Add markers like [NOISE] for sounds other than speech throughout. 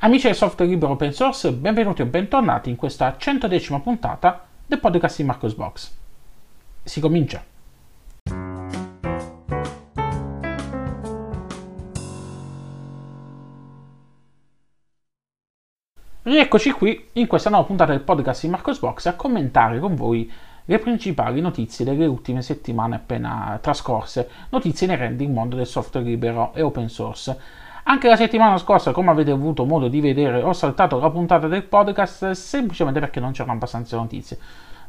Amici del software libero open source, benvenuti o bentornati in questa 110 puntata del podcast di Marcos Box. Si comincia! Rieccoci qui in questa nuova puntata del podcast di Marcos Box a commentare con voi le principali notizie delle ultime settimane appena trascorse, notizie inerenti al mondo del software libero e open source. Anche la settimana scorsa, come avete avuto modo di vedere, ho saltato la puntata del podcast semplicemente perché non c'erano abbastanza notizie.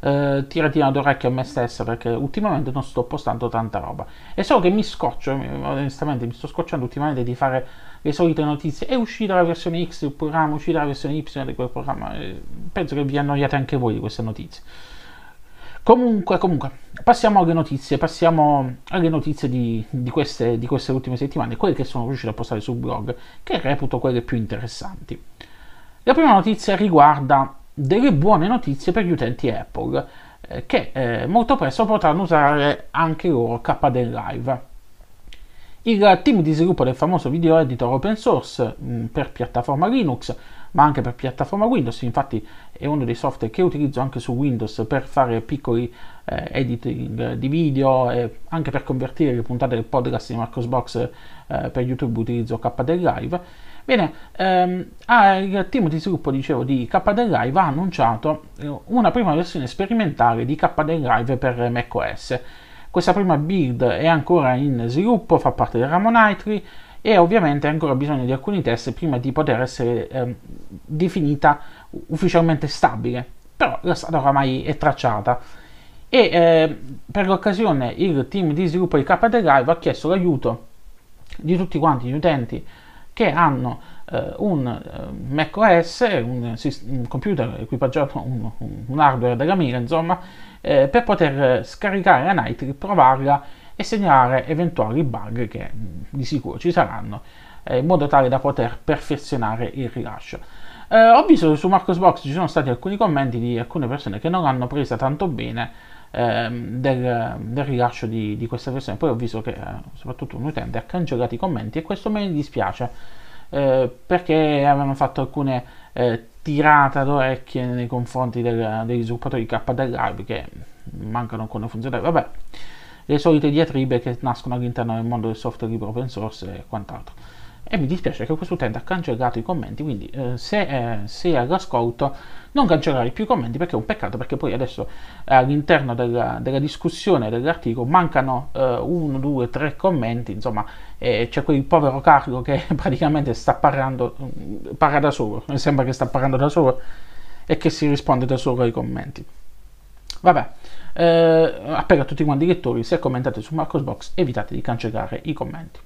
Eh, tiratina d'orecchio a me stessa perché ultimamente non sto postando tanta roba. E so che mi scoccio, onestamente mi sto scocciando ultimamente di fare le solite notizie. È uscita la versione X del programma, è uscita la versione Y di quel programma. penso che vi annoiate anche voi di queste notizie. Comunque, comunque, passiamo alle notizie, passiamo alle notizie di, di, queste, di, queste, ultime settimane, quelle che sono riuscito a postare sul blog, che reputo quelle più interessanti. La prima notizia riguarda delle buone notizie per gli utenti Apple, eh, che eh, molto presto potranno usare anche loro KD Live. Il team di sviluppo del famoso video editor open source mh, mm, per piattaforma Linux ma anche per piattaforma Windows. Infatti è uno dei software che utilizzo anche su Windows per fare piccoli eh, editing di video e anche per convertire le puntate del podcast di Marcosbox eh, per YouTube utilizzo KD Live. Bene, ehm, il team di sviluppo dicevo, di KD Live ha annunciato eh, una prima versione sperimentale di KD Live per macOS. Questa prima build è ancora in sviluppo, fa parte del ramo Nitro e ovviamente ha ancora bisogno di alcuni test prima di poter essere eh, definita ufficialmente stabile, però la strada oramai è tracciata. E eh, per l'occasione il team di sviluppo di KD Live ha chiesto l'aiuto di tutti quanti gli utenti che hanno eh, un uh, Mac OS, un, un, computer equipaggiato, un, un hardware della mira, insomma, eh, per poter scaricare la Nitro, provarla e segnalare eventuali bug che mm, di sicuro ci saranno eh, in modo tale da poter perfezionare il rilascio. Eh, ho visto che su Marcosbox ci sono stati alcuni commenti di alcune persone che non hanno presa tanto bene ehm, del, del, rilascio di, di, questa versione. Poi ho visto che eh, soprattutto un utente ha cancellato i commenti e questo me ne dispiace eh, perché avevano fatto alcune eh, tirate d'orecchie nei confronti del, degli sviluppatori di KD Live che mancano alcune funzionalità. Vabbè le solite diatribe che nascono all'interno del mondo del software libero open source e quant'altro. E mi dispiace che questo utente ha cancellato i commenti, quindi eh, se eh, sei all'ascolto non cancellare più i commenti perché è un peccato, perché poi adesso eh, all'interno della, della, discussione dell'articolo mancano eh, uno, due, tre commenti, insomma c'è quel povero Carlo che [LAUGHS] praticamente sta parlando, parla da solo, sembra che sta parlando da solo e che si risponde da solo ai commenti. Vabbè, eh, appello a tutti quanti i lettori, se commentate su Marcosbox evitate di cancellare i commenti.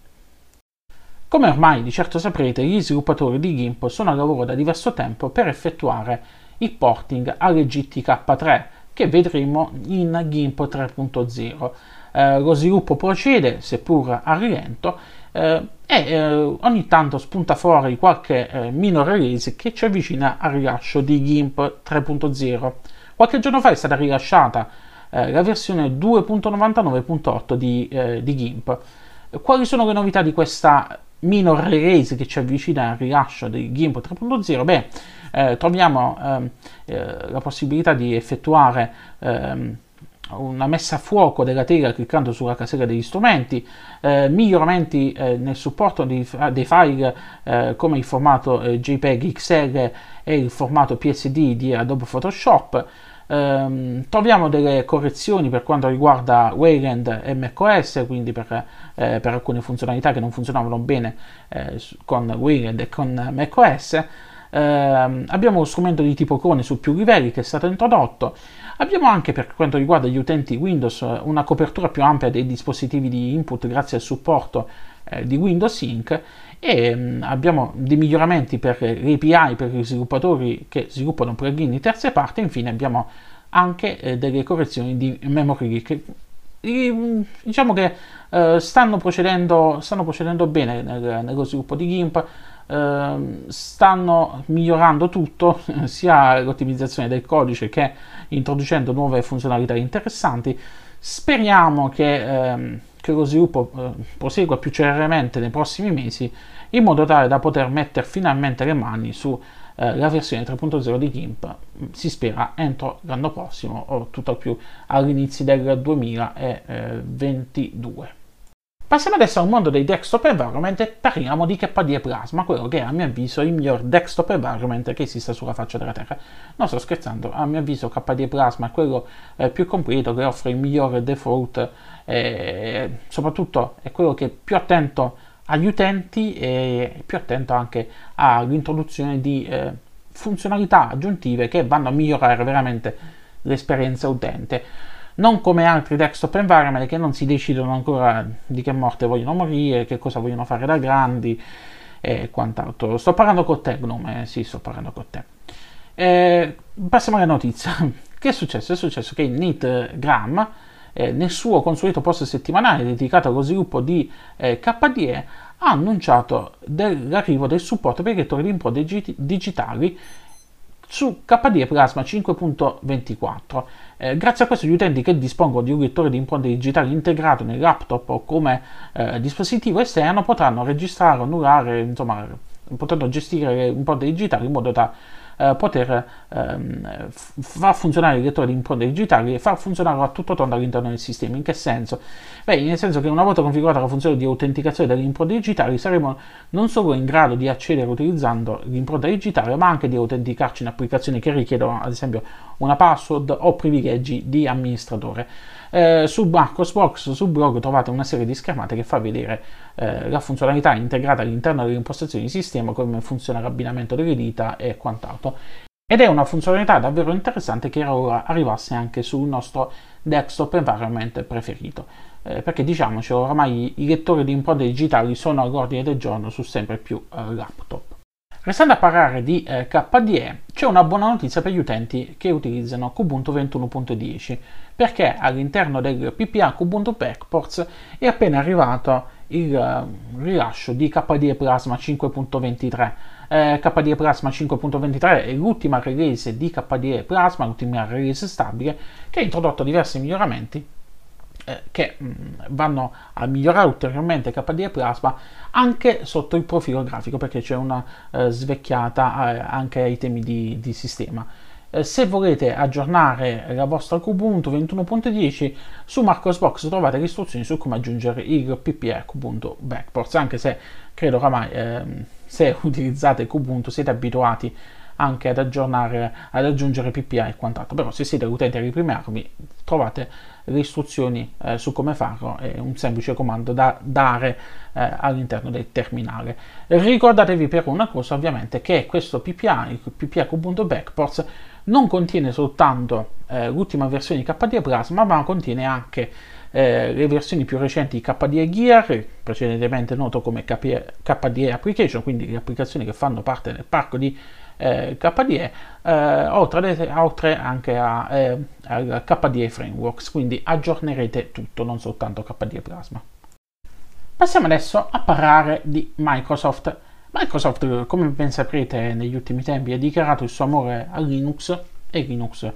Come ormai di certo saprete, gli sviluppatori di GIMP sono a lavoro da diverso tempo per effettuare il porting alle GTK3 che vedremo in GIMP 3.0. Eh, lo sviluppo procede, seppur a rilento, eh, e eh, ogni tanto spunta fuori qualche eh, minor release che ci avvicina al rilascio di GIMP 3.0. Qualche giorno fa è stata rilasciata eh, la versione 2.99.8 di, eh, di GIMP. Quali sono le novità di questa minor release che ci avvicina al rilascio di GIMP 3.0? Beh, eh, troviamo ehm, eh, la possibilità di effettuare ehm, una messa a fuoco della tela cliccando sulla casella degli strumenti, eh, miglioramenti eh, nel supporto di, dei file eh, come il formato eh, JPEG XL e il formato PSD di Adobe Photoshop, ehm, troviamo delle correzioni per quanto riguarda Wayland e macOS, quindi per, eh, per alcune funzionalità che non funzionavano bene eh, con Wayland e con macOS. Eh, abbiamo lo strumento di tipo clone su più livelli che è stato introdotto. Abbiamo anche per quanto riguarda gli utenti Windows una copertura più ampia dei dispositivi di input grazie al supporto eh, di Windows Inc. e mm, abbiamo dei miglioramenti per le API per gli sviluppatori che sviluppano plugin di terze parti infine abbiamo anche eh, delle correzioni di memory leak. Mm, diciamo che eh, stanno, procedendo, stanno, procedendo, bene nel, nello sviluppo di GIMP, eh, stanno migliorando tutto, [LAUGHS] sia l'ottimizzazione del codice che introducendo nuove funzionalità interessanti. Speriamo che ehm, che lo sviluppo eh, prosegua più celermente nei prossimi mesi in modo tale da poter mettere finalmente le mani su eh, versione 3.0 di GIMP si spera entro l'anno prossimo o tutto più all'inizio del 2022. Passiamo adesso al mondo dei desktop environment e parliamo di KDE Plasma, quello che è a mio avviso il miglior desktop environment che esista sulla faccia della Terra. Non sto scherzando, a mio avviso KDE Plasma è quello eh, più completo, che offre il migliore default e soprattutto è quello che è più attento agli utenti e più attento anche all'introduzione di eh, funzionalità aggiuntive che vanno a migliorare veramente l'esperienza utente non come altri desktop environment che non si decidono ancora di che morte vogliono morire, che cosa vogliono fare da grandi e quant'altro. Sto parlando con te, Gnome, sì, sto parlando con te. Eh, passiamo alla notizia. [LAUGHS] che è successo? È successo che Nate Graham, eh, nel suo consueto post settimanale dedicato allo sviluppo di eh, KDE, ha annunciato l'arrivo del supporto per i lettori di impronte digitali su KDE Plasma 5.24. Eh, grazie a questo gli utenti che dispongono di un lettore di impronte digitali integrato nel laptop o come eh, dispositivo esterno potranno registrare, annullare, insomma, potranno gestire le impronte digitali in modo da eh, poter ehm, far funzionare il lettore di impronte digitali e far funzionarlo a tutto tondo all'interno del sistema. In che senso? Beh, nel senso che una volta configurata la funzione di autenticazione delle impronte digitali saremo non solo in grado di accedere utilizzando l'impronta digitale, ma anche di autenticarci in applicazioni che richiedono ad esempio una password o privilegi di amministratore. Eh, su Marcosbox, sul blog, trovate una serie di schermate che fa vedere eh, la funzionalità integrata all'interno delle impostazioni di sistema, come funziona l'abbinamento delle dita e quant'altro. Ed è una funzionalità davvero interessante che ora arrivasse anche sul nostro desktop environment preferito. Eh, perché diciamoci, oramai i lettori di impronte digitali sono all'ordine del giorno su sempre più eh, laptop. Restando a parlare di eh, KDE, c'è una buona notizia per gli utenti che utilizzano Kubuntu 21.10, perché all'interno del PPA Kubuntu Backports è appena arrivato il uh, rilascio di KDE Plasma 5.23. Eh, KDE Plasma 5.23 è l'ultima release di KDE Plasma, l'ultima release stabile, che ha introdotto diversi miglioramenti eh, che mh, mm, vanno a migliorare ulteriormente KDE Plasma anche sotto il profilo grafico perché c'è una eh, svecchiata eh, anche ai temi di, di sistema. Eh, se volete aggiornare la vostra Kubuntu 21.10 su Marcosbox trovate le istruzioni su come aggiungere il PPE Kubuntu Backports anche se credo oramai ehm, se [LAUGHS] utilizzate Kubuntu siete abituati anche ad aggiornare, ad aggiungere PPA e quant'altro. Però se siete utenti alle prime armi trovate le istruzioni eh, su come farlo è un semplice comando da dare eh, all'interno del terminale. Ricordatevi per una cosa ovviamente che questo PPA, il PPA Ubuntu Backports, non contiene soltanto eh, l'ultima versione di KDE Plasma, ma contiene anche eh, le versioni più recenti di KDE Gear, precedentemente noto come KDE Application, quindi le applicazioni che fanno parte del parco di eh, KDE, eh, oltre, oltre, anche a, eh, al KDE Frameworks, quindi aggiornerete tutto, non soltanto KDE Plasma. Passiamo adesso a parlare di Microsoft. Microsoft, come ben saprete, negli ultimi tempi ha dichiarato il suo amore a Linux e Linux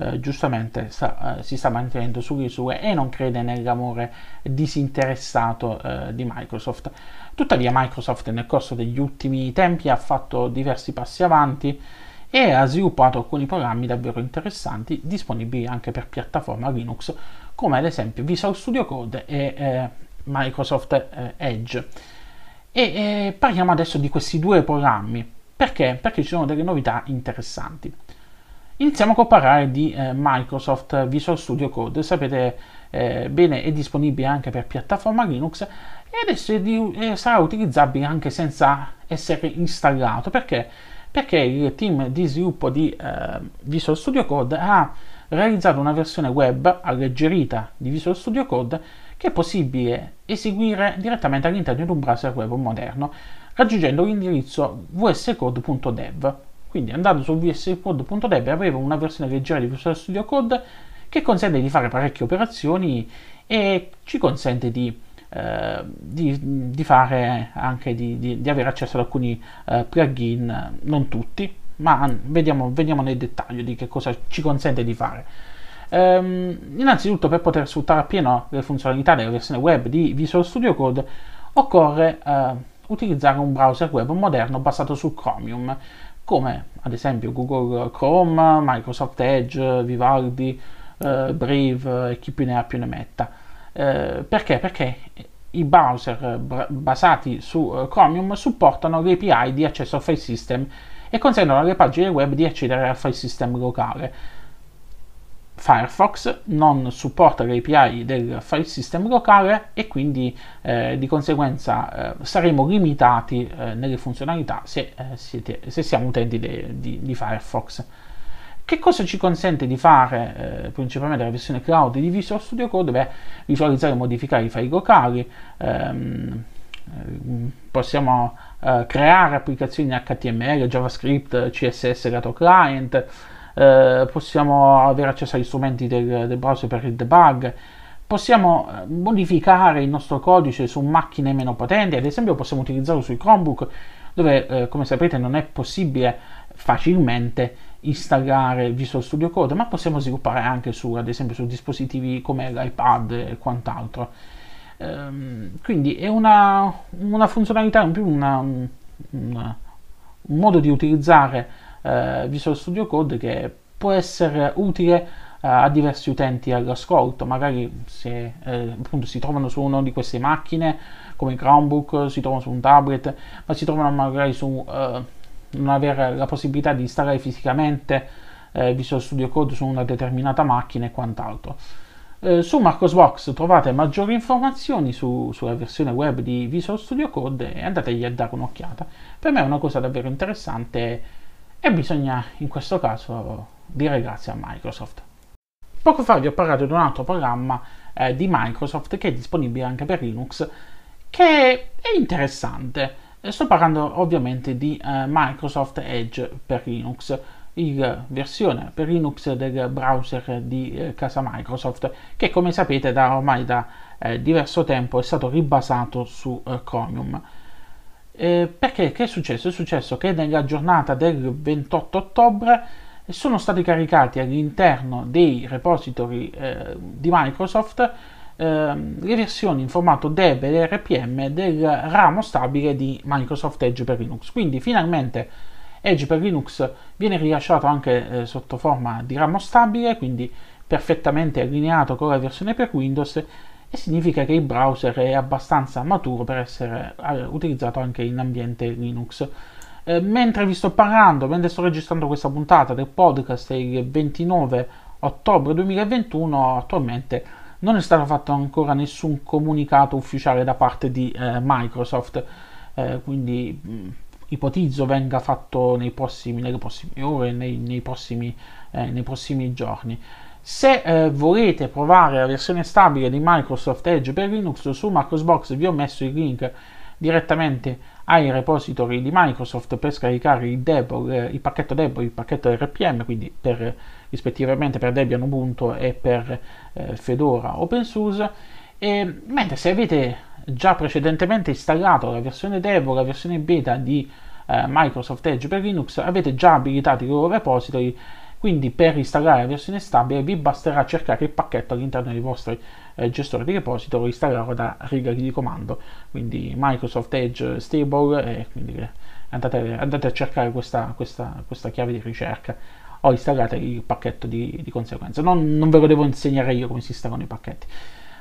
eh, giustamente sta, eh, si sta mantenendo sulle sue e non crede nell'amore disinteressato eh, di Microsoft. Tuttavia Microsoft nel corso degli ultimi tempi ha fatto diversi passi avanti e ha sviluppato alcuni programmi davvero interessanti disponibili anche per piattaforma Linux come ad esempio Visual Studio Code e eh, Microsoft eh, Edge. E parliamo adesso di questi due programmi. Perché? Perché ci sono delle novità interessanti. Iniziamo a parlare di eh, Microsoft Visual Studio Code. Sapete eh, bene, è disponibile anche per piattaforma Linux e adesso di, eh, sarà utilizzabile anche senza essere installato. Perché? Perché il team di sviluppo di eh, Visual Studio Code ha realizzato una versione web alleggerita di Visual Studio Code che è possibile eseguire direttamente all'interno di un browser web moderno raggiungendo l'indirizzo vscode.dev. Quindi andando su vscode.dev aveva una versione leggera di Visual Studio Code che consente di fare parecchie operazioni e ci consente di eh, di, di, fare anche di, di, avere accesso ad alcuni eh, plugin, non tutti, ma vediamo, vediamo, nel dettaglio di che cosa ci consente di fare. Ehm, innanzitutto per poter sfruttare appieno le funzionalità della versione web di Visual Studio Code occorre eh, utilizzare un browser web moderno basato su Chromium, come ad esempio Google Chrome, Microsoft Edge, Vivaldi, eh, Brave e chi più ne ha più ne metta. Eh, perché? Perché i browser basati su eh, Chromium supportano le API di accesso al file system e consentono alle pagine web di accedere al file system locale. Firefox non supporta le API del file system locale e quindi eh, di conseguenza eh, saremo limitati eh, nelle funzionalità se, eh, siete, se siamo utenti de, di, di, Firefox. Che cosa ci consente di fare eh, principalmente la versione cloud di Visual Studio Code? Beh, visualizzare e modificare i file locali, ehm, possiamo eh, creare applicazioni HTML, JavaScript, CSS lato client, eh, possiamo avere accesso agli strumenti del, del, browser per il debug, possiamo eh, modificare il nostro codice su macchine meno potenti, ad esempio possiamo utilizzarlo sui Chromebook, dove eh, come sapete non è possibile facilmente installare Visual Studio Code, ma possiamo sviluppare anche su, ad esempio, su dispositivi come l'iPad e quant'altro. Ehm, quindi è una, una, funzionalità in più, una, una, un modo di utilizzare eh, Visual Studio Code che può essere utile eh, a diversi utenti all'ascolto, magari se eh, appunto si trovano su una di queste macchine come Chromebook, si trovano su un tablet, ma si trovano magari su eh, non avere la possibilità di installare fisicamente eh, Visual Studio Code su una determinata macchina e quant'altro. Eh, su Marcosbox trovate maggiori informazioni su, sulla versione web di Visual Studio Code e andategli a dare un'occhiata. Per me è una cosa davvero interessante e bisogna in questo caso dire grazie a Microsoft. Poco fa vi ho parlato di un altro programma eh, di Microsoft che è disponibile anche per Linux che è interessante. Sto parlando ovviamente di eh, Microsoft Edge per Linux la versione per Linux del browser di eh, casa Microsoft che come sapete da ormai da eh, diverso tempo è stato ribasato su eh, Chromium. Eh, perché che è successo? È successo che nella giornata del 28 ottobre sono stati caricati all'interno dei repository eh, di Microsoft ehm, le versioni in formato DEB e RPM del ramo stabile di Microsoft Edge per Linux. Quindi finalmente Edge per Linux viene rilasciato anche eh, sotto forma di ramo stabile, quindi perfettamente allineato con la versione per Windows e significa che il browser è abbastanza maturo per essere eh, utilizzato anche in ambiente Linux. Eh, mentre vi sto parlando, mentre sto registrando questa puntata del podcast il 29 ottobre 2021, attualmente non è stato fatto ancora nessun comunicato ufficiale da parte di eh, Microsoft, eh, quindi mh, ipotizzo venga fatto nei prossimi, nelle prossime ore, nei, nei, prossimi, eh, nei prossimi giorni. Se eh, volete provare la versione stabile di Microsoft Edge per Linux su Marcosbox vi ho messo il link direttamente ai repository di Microsoft per scaricare il, Debo, eh, il pacchetto Debo e il pacchetto RPM, quindi per, rispettivamente per Debian Ubuntu e per eh, Fedora OpenSUSE. E, mentre se avete già precedentemente installato la versione Devo, la versione beta di eh, Microsoft Edge per Linux, avete già abilitato i loro repository, quindi per installare la versione stabile vi basterà cercare il pacchetto all'interno dei vostri eh, gestori di repository e installarlo da riga di comando, quindi Microsoft Edge Stable e quindi eh, andate, andate a cercare questa, questa, questa, chiave di ricerca o installate il pacchetto di, di conseguenza. Non, non ve lo devo insegnare io come si installano i pacchetti.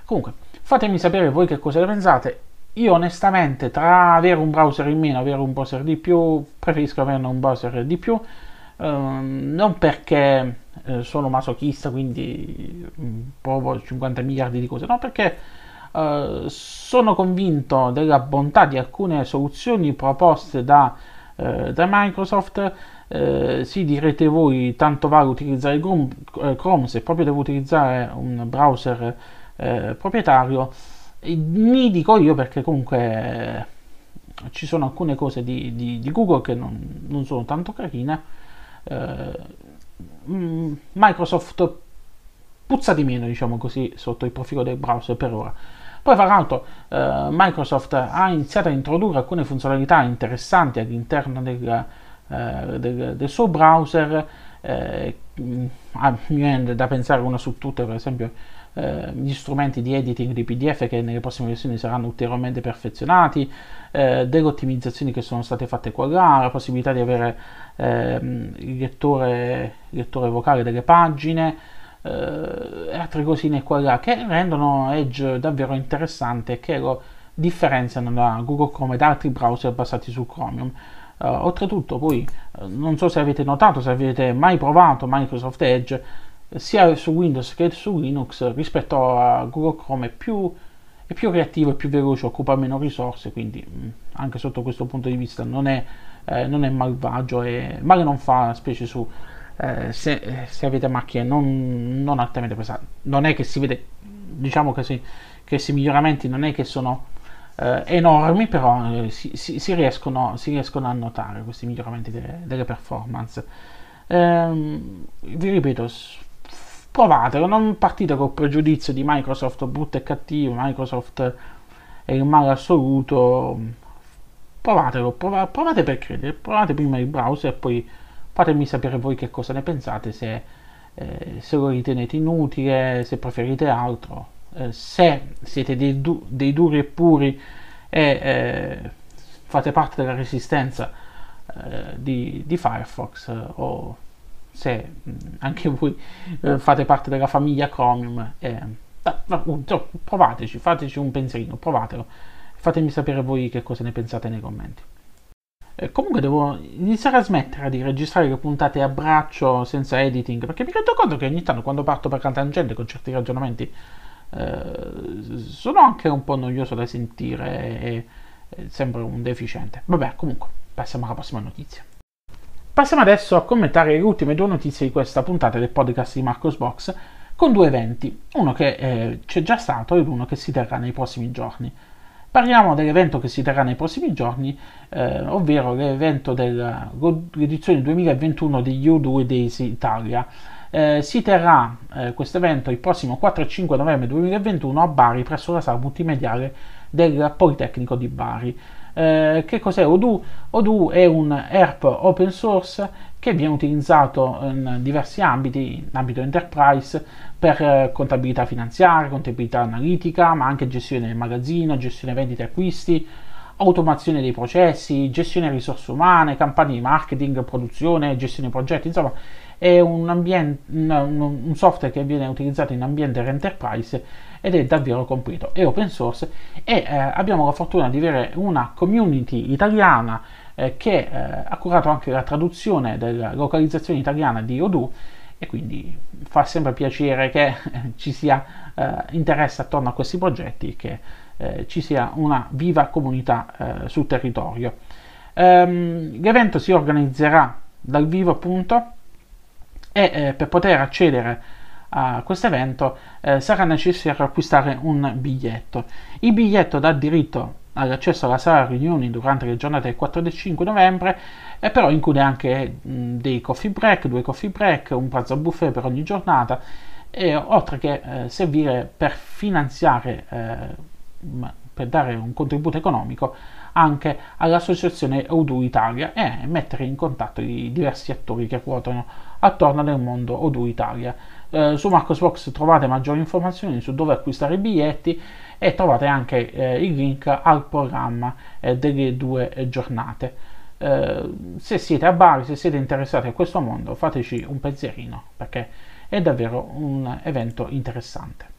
Comunque, fatemi sapere voi che cosa ne pensate. Io onestamente tra avere un browser in meno e avere un browser di più, preferisco averne un browser di più, ehm, non perché eh, sono masochista, quindi mm, provo 50 miliardi di cose, no, perché eh, sono convinto della bontà di alcune soluzioni proposte da, eh, da Microsoft. Eh, sì, direte voi, tanto vale utilizzare Chrome, eh, Chrome se proprio devo utilizzare un browser proprietario. Mi dico io perché comunque ci sono alcune cose di, di, di Google che non, non, sono tanto carine. Eh, mm, Microsoft puzza di meno, diciamo così, sotto il profilo del browser per ora. Poi, fra l'altro, eh, Microsoft ha iniziato a introdurre alcune funzionalità interessanti all'interno del, eh, del, del suo browser. Eh, mm, mi viene da pensare una su tutte, per esempio, eh, gli strumenti di editing di PDF che nelle prossime versioni saranno ulteriormente perfezionati, eh, delle ottimizzazioni che sono state fatte qua là, la possibilità di avere ehm, il, lettore, il, lettore, vocale delle pagine eh, e altre cosine qua là che rendono Edge davvero interessante e che lo differenziano da Google Chrome e da altri browser basati su Chromium. Uh, oltretutto, poi non so se avete notato, se avete mai provato Microsoft Edge, sia su Windows che su Linux rispetto a Google Chrome è più, è più reattivo, è più veloce, occupa meno risorse, quindi mm, anche sotto questo punto di vista non è, eh, non è malvagio e male non fa, specie su eh, se, se, avete macchine non, non altamente pesanti. Non è che si vede, diciamo che questi miglioramenti non è che sono eh, enormi, però eh, si, si, si, riescono, si, riescono, a notare questi miglioramenti delle, delle performance. Ehm, vi ripeto, provatelo, non partite col pregiudizio di Microsoft brutto e cattivo, Microsoft è il male assoluto. Provatelo, prova, provate per credere, provate prima il browser e poi fatemi sapere voi che cosa ne pensate, se, eh, se lo ritenete inutile, se preferite altro eh, se siete dei, du- dei, duri e puri e eh, fate parte della resistenza eh, di, di, Firefox eh, o se mm, anche voi eh, fate parte della famiglia Chromium appunto, provateci, fateci un pensierino, provatelo fatemi sapere voi che cosa ne pensate nei commenti comunque devo iniziare a smettere di registrare le puntate a braccio senza editing perché mi rendo conto che ogni tanto quando parto per la tangente con certi ragionamenti eh, sono anche un po' noioso da sentire e, e sembra un deficiente. Vabbè, comunque, passiamo alla prossima notizia. Passiamo adesso a commentare le ultime due notizie di questa puntata del podcast di Marcos Box con due eventi, uno che eh, c'è già stato e uno che si terrà nei prossimi giorni. Parliamo dell'evento che si terrà nei prossimi giorni, eh, ovvero l'evento dell'edizione 2021 di U2 Days Italia, eh, si terrà eh, questo evento il prossimo 4 e 5 novembre 2021 a Bari presso la sala multimediale del Politecnico di Bari. Eh, che cos'è Odoo? Odoo è un ERP open source che viene utilizzato in diversi ambiti, in ambito enterprise, per eh, contabilità finanziaria, contabilità analitica, ma anche gestione del magazzino, gestione vendite e acquisti, automazione dei processi, gestione risorse umane, campagne di marketing, produzione, gestione progetti, insomma è un, ambiente, un, un software che viene utilizzato in ambiente enterprise ed è davvero completo, è open source e eh, abbiamo la fortuna di avere una community italiana eh, che eh, ha curato anche la traduzione della localizzazione italiana di Odoo e quindi fa sempre piacere che ci sia eh, interesse attorno a questi progetti, che eh, ci sia una viva comunità eh, sul territorio. Um, l'evento si organizzerà dal vivo appunto e eh, per poter accedere a questo evento eh, sarà necessario acquistare un biglietto. Il biglietto dà diritto all'accesso alla sala riunioni durante le giornate del 4 e del 5 novembre, e però include anche mh, dei coffee break, due coffee break, un pranzo a buffet per ogni giornata, e, oltre che eh, servire per finanziare, eh, per dare un contributo economico anche all'associazione Odoo Italia e mettere in contatto i diversi attori che ruotano attorno nel mondo Odoo Italia. Eh, su Marcosbox trovate maggiori informazioni su dove acquistare i biglietti e trovate anche eh, il link al programma eh, delle due giornate. Eh, se siete a Bari, se siete interessati a questo mondo, fateci un pensierino perché è davvero un evento interessante.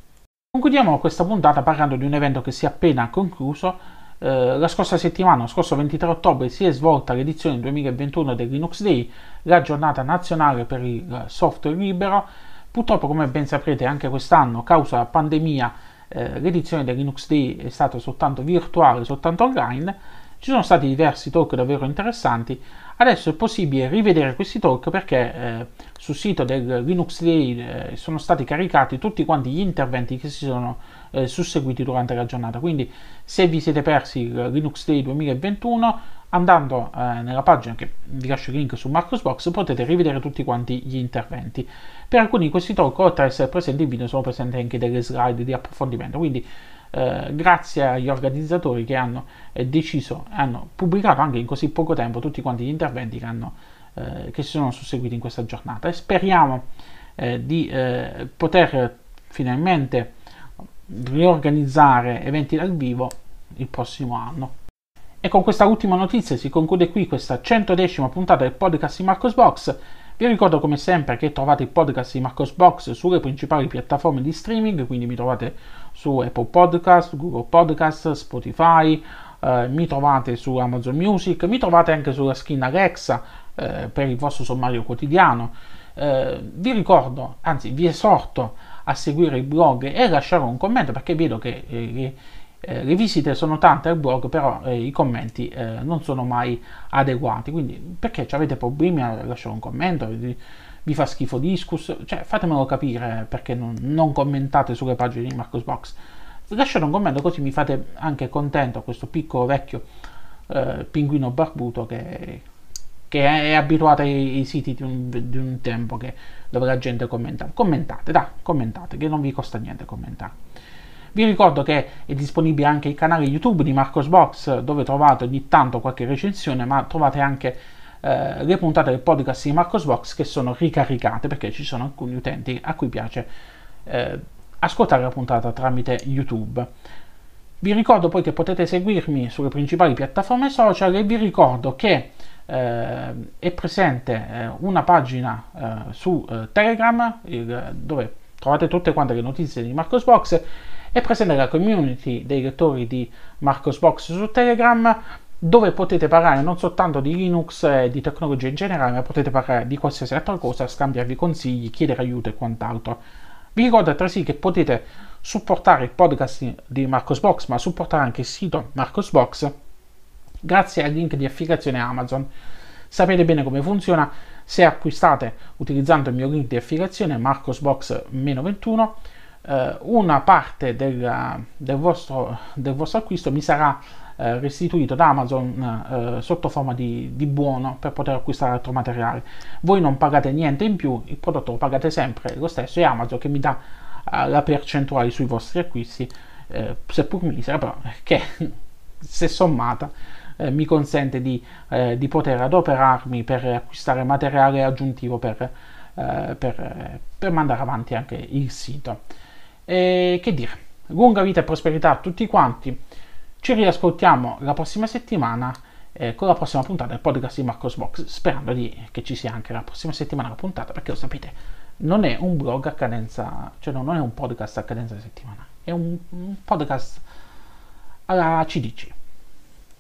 Concludiamo questa puntata parlando di un evento che si è appena concluso eh, la scorsa settimana, lo scorso 23 ottobre, si è svolta l'edizione 2021 del Linux Day, la giornata nazionale per il software libero. Purtroppo, come ben saprete, anche quest'anno, causa pandemia, eh, l'edizione del Linux Day è stata soltanto virtuale, soltanto online. Ci sono stati diversi talk davvero interessanti. Adesso è possibile rivedere questi talk perché eh, sul sito del Linux Day eh, sono stati caricati tutti quanti gli interventi che si sono eh, susseguiti durante la giornata. Quindi se vi siete persi il Linux Day 2021, andando eh, nella pagina che vi lascio il link su Marcosbox potete rivedere tutti quanti gli interventi. Per alcuni di questi talk, oltre ad essere presenti in video, sono presenti anche delle slide di approfondimento. Quindi eh, grazie agli organizzatori che hanno eh, deciso, hanno pubblicato anche in così poco tempo tutti quanti gli interventi che, hanno, eh, che si sono susseguiti in questa giornata e speriamo eh, di eh, poter finalmente riorganizzare eventi dal vivo il prossimo anno. E con questa ultima notizia si conclude qui questa 110 puntata del podcast di Marcos Box. Vi ricordo come sempre che trovate il podcast di Marcos Box sulle principali piattaforme di streaming, quindi mi trovate su Apple Podcast, Google Podcast, Spotify, eh, mi trovate su Amazon Music, mi trovate anche sulla skin Alexa eh, per il vostro sommario quotidiano. Eh, vi ricordo, anzi vi esorto a seguire il blog e a lasciare un commento perché vedo che eh, eh, le visite sono tante al blog, però eh, i commenti eh, non sono mai adeguati. Quindi, perché avete problemi a lasciare un commento? Vi, fa schifo Discus? Cioè, fatemelo capire perché non, non, commentate sulle pagine di Marcos Box. Lasciate un commento così mi fate anche contento questo piccolo vecchio eh, pinguino barbuto che, che è abituato ai, ai siti di un, di un tempo che, dove la gente commenta. Commentate, dai, commentate, che non vi costa niente commentare. Vi ricordo che è disponibile anche il canale YouTube di Marcos Box dove trovate ogni tanto qualche recensione, ma trovate anche eh, le puntate del podcast di Marcos Box che sono ricaricate perché ci sono alcuni utenti a cui piace eh, ascoltare la puntata tramite YouTube. Vi ricordo poi che potete seguirmi sulle principali piattaforme social e vi ricordo che eh, è presente eh, una pagina eh, su eh, Telegram il, dove trovate tutte quante le notizie di Marcos Box è presente la community dei lettori di Marcosbox su Telegram dove potete parlare non soltanto di Linux e di tecnologia in generale, ma potete parlare di qualsiasi altra cosa, scambiarvi consigli, chiedere aiuto e quant'altro. Vi ricordo altresì che potete supportare il podcast di Marcosbox, ma supportare anche il sito Marcosbox grazie al link di affiliazione Amazon. Sapete bene come funziona, se acquistate utilizzando il mio link di affiliazione marcosbox-21 eh, una parte del, del, vostro, del, vostro, acquisto mi sarà eh, restituito da Amazon eh, sotto forma di, di, buono per poter acquistare altro materiale. Voi non pagate niente in più, il prodotto lo pagate sempre lo stesso, è Amazon che mi dà eh, la percentuale sui vostri acquisti, eh, seppur misera, però [LAUGHS] che se sommata eh, mi consente di, eh, di, poter adoperarmi per acquistare materiale aggiuntivo per, eh, per, per mandare avanti anche il sito. E che dire, lunga vita e prosperità a tutti quanti. Ci riascoltiamo la prossima settimana eh, con la prossima puntata del podcast di Marcos Box, sperando di, che ci sia anche la prossima settimana la puntata, perché lo sapete, non è un blog a cadenza, cioè no, non è un podcast a cadenza settimanale, è un, un podcast alla CDC.